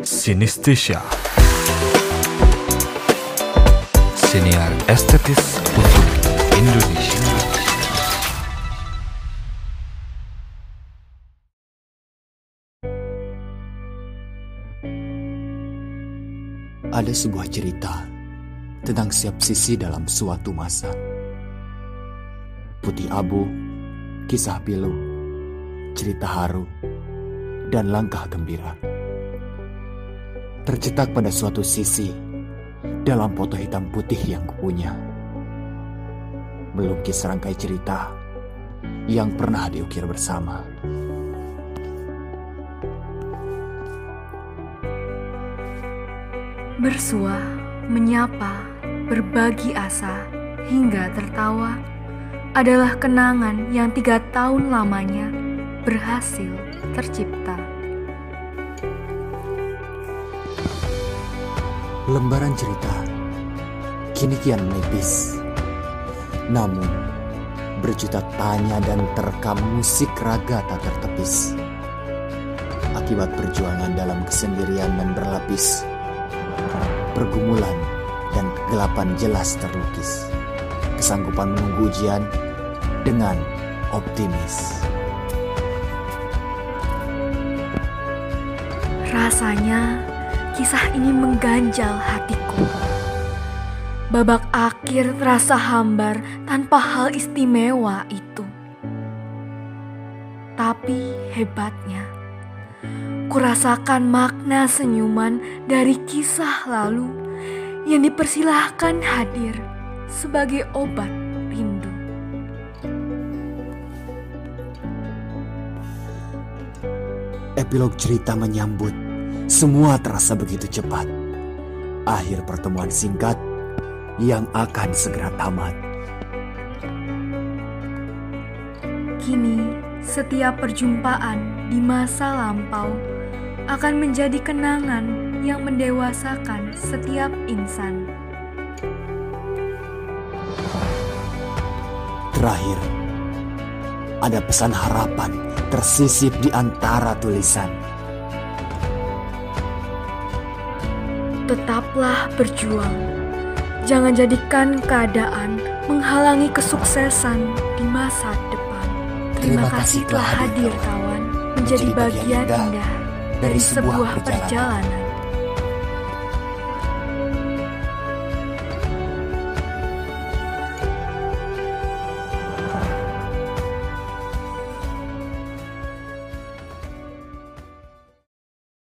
Sinesthesia Siniar estetis untuk Indonesia Ada sebuah cerita tentang setiap sisi dalam suatu masa. Putih abu, kisah pilu, cerita haru, dan langkah gembira. Tercetak pada suatu sisi dalam foto hitam putih yang kupunya. Melukis rangkai cerita yang pernah diukir bersama. Bersua, menyapa, berbagi asa, hingga tertawa adalah kenangan yang tiga tahun lamanya berhasil tercipta. Lembaran cerita kini kian menipis. Namun, berjuta tanya dan terekam musik raga tak tertepis. Akibat perjuangan dalam kesendirian dan berlapis, pergumulan dan kegelapan jelas terlukis. Kesanggupan menunggu ujian dengan optimis. Rasanya kisah ini mengganjal hatiku. Babak akhir terasa hambar tanpa hal istimewa itu. Tapi hebatnya, kurasakan makna senyuman dari kisah lalu yang dipersilahkan hadir sebagai obat rindu. Epilog cerita menyambut, semua terasa begitu cepat. Akhir pertemuan singkat yang akan segera tamat. Kini, setiap perjumpaan di masa lampau akan menjadi kenangan yang mendewasakan setiap insan. Terakhir, ada pesan harapan tersisip di antara tulisan. Tetaplah berjuang. Jangan jadikan keadaan menghalangi kesuksesan di masa depan. Terima, kasih telah hadir kawan menjadi bagian indah dari sebuah perjalanan.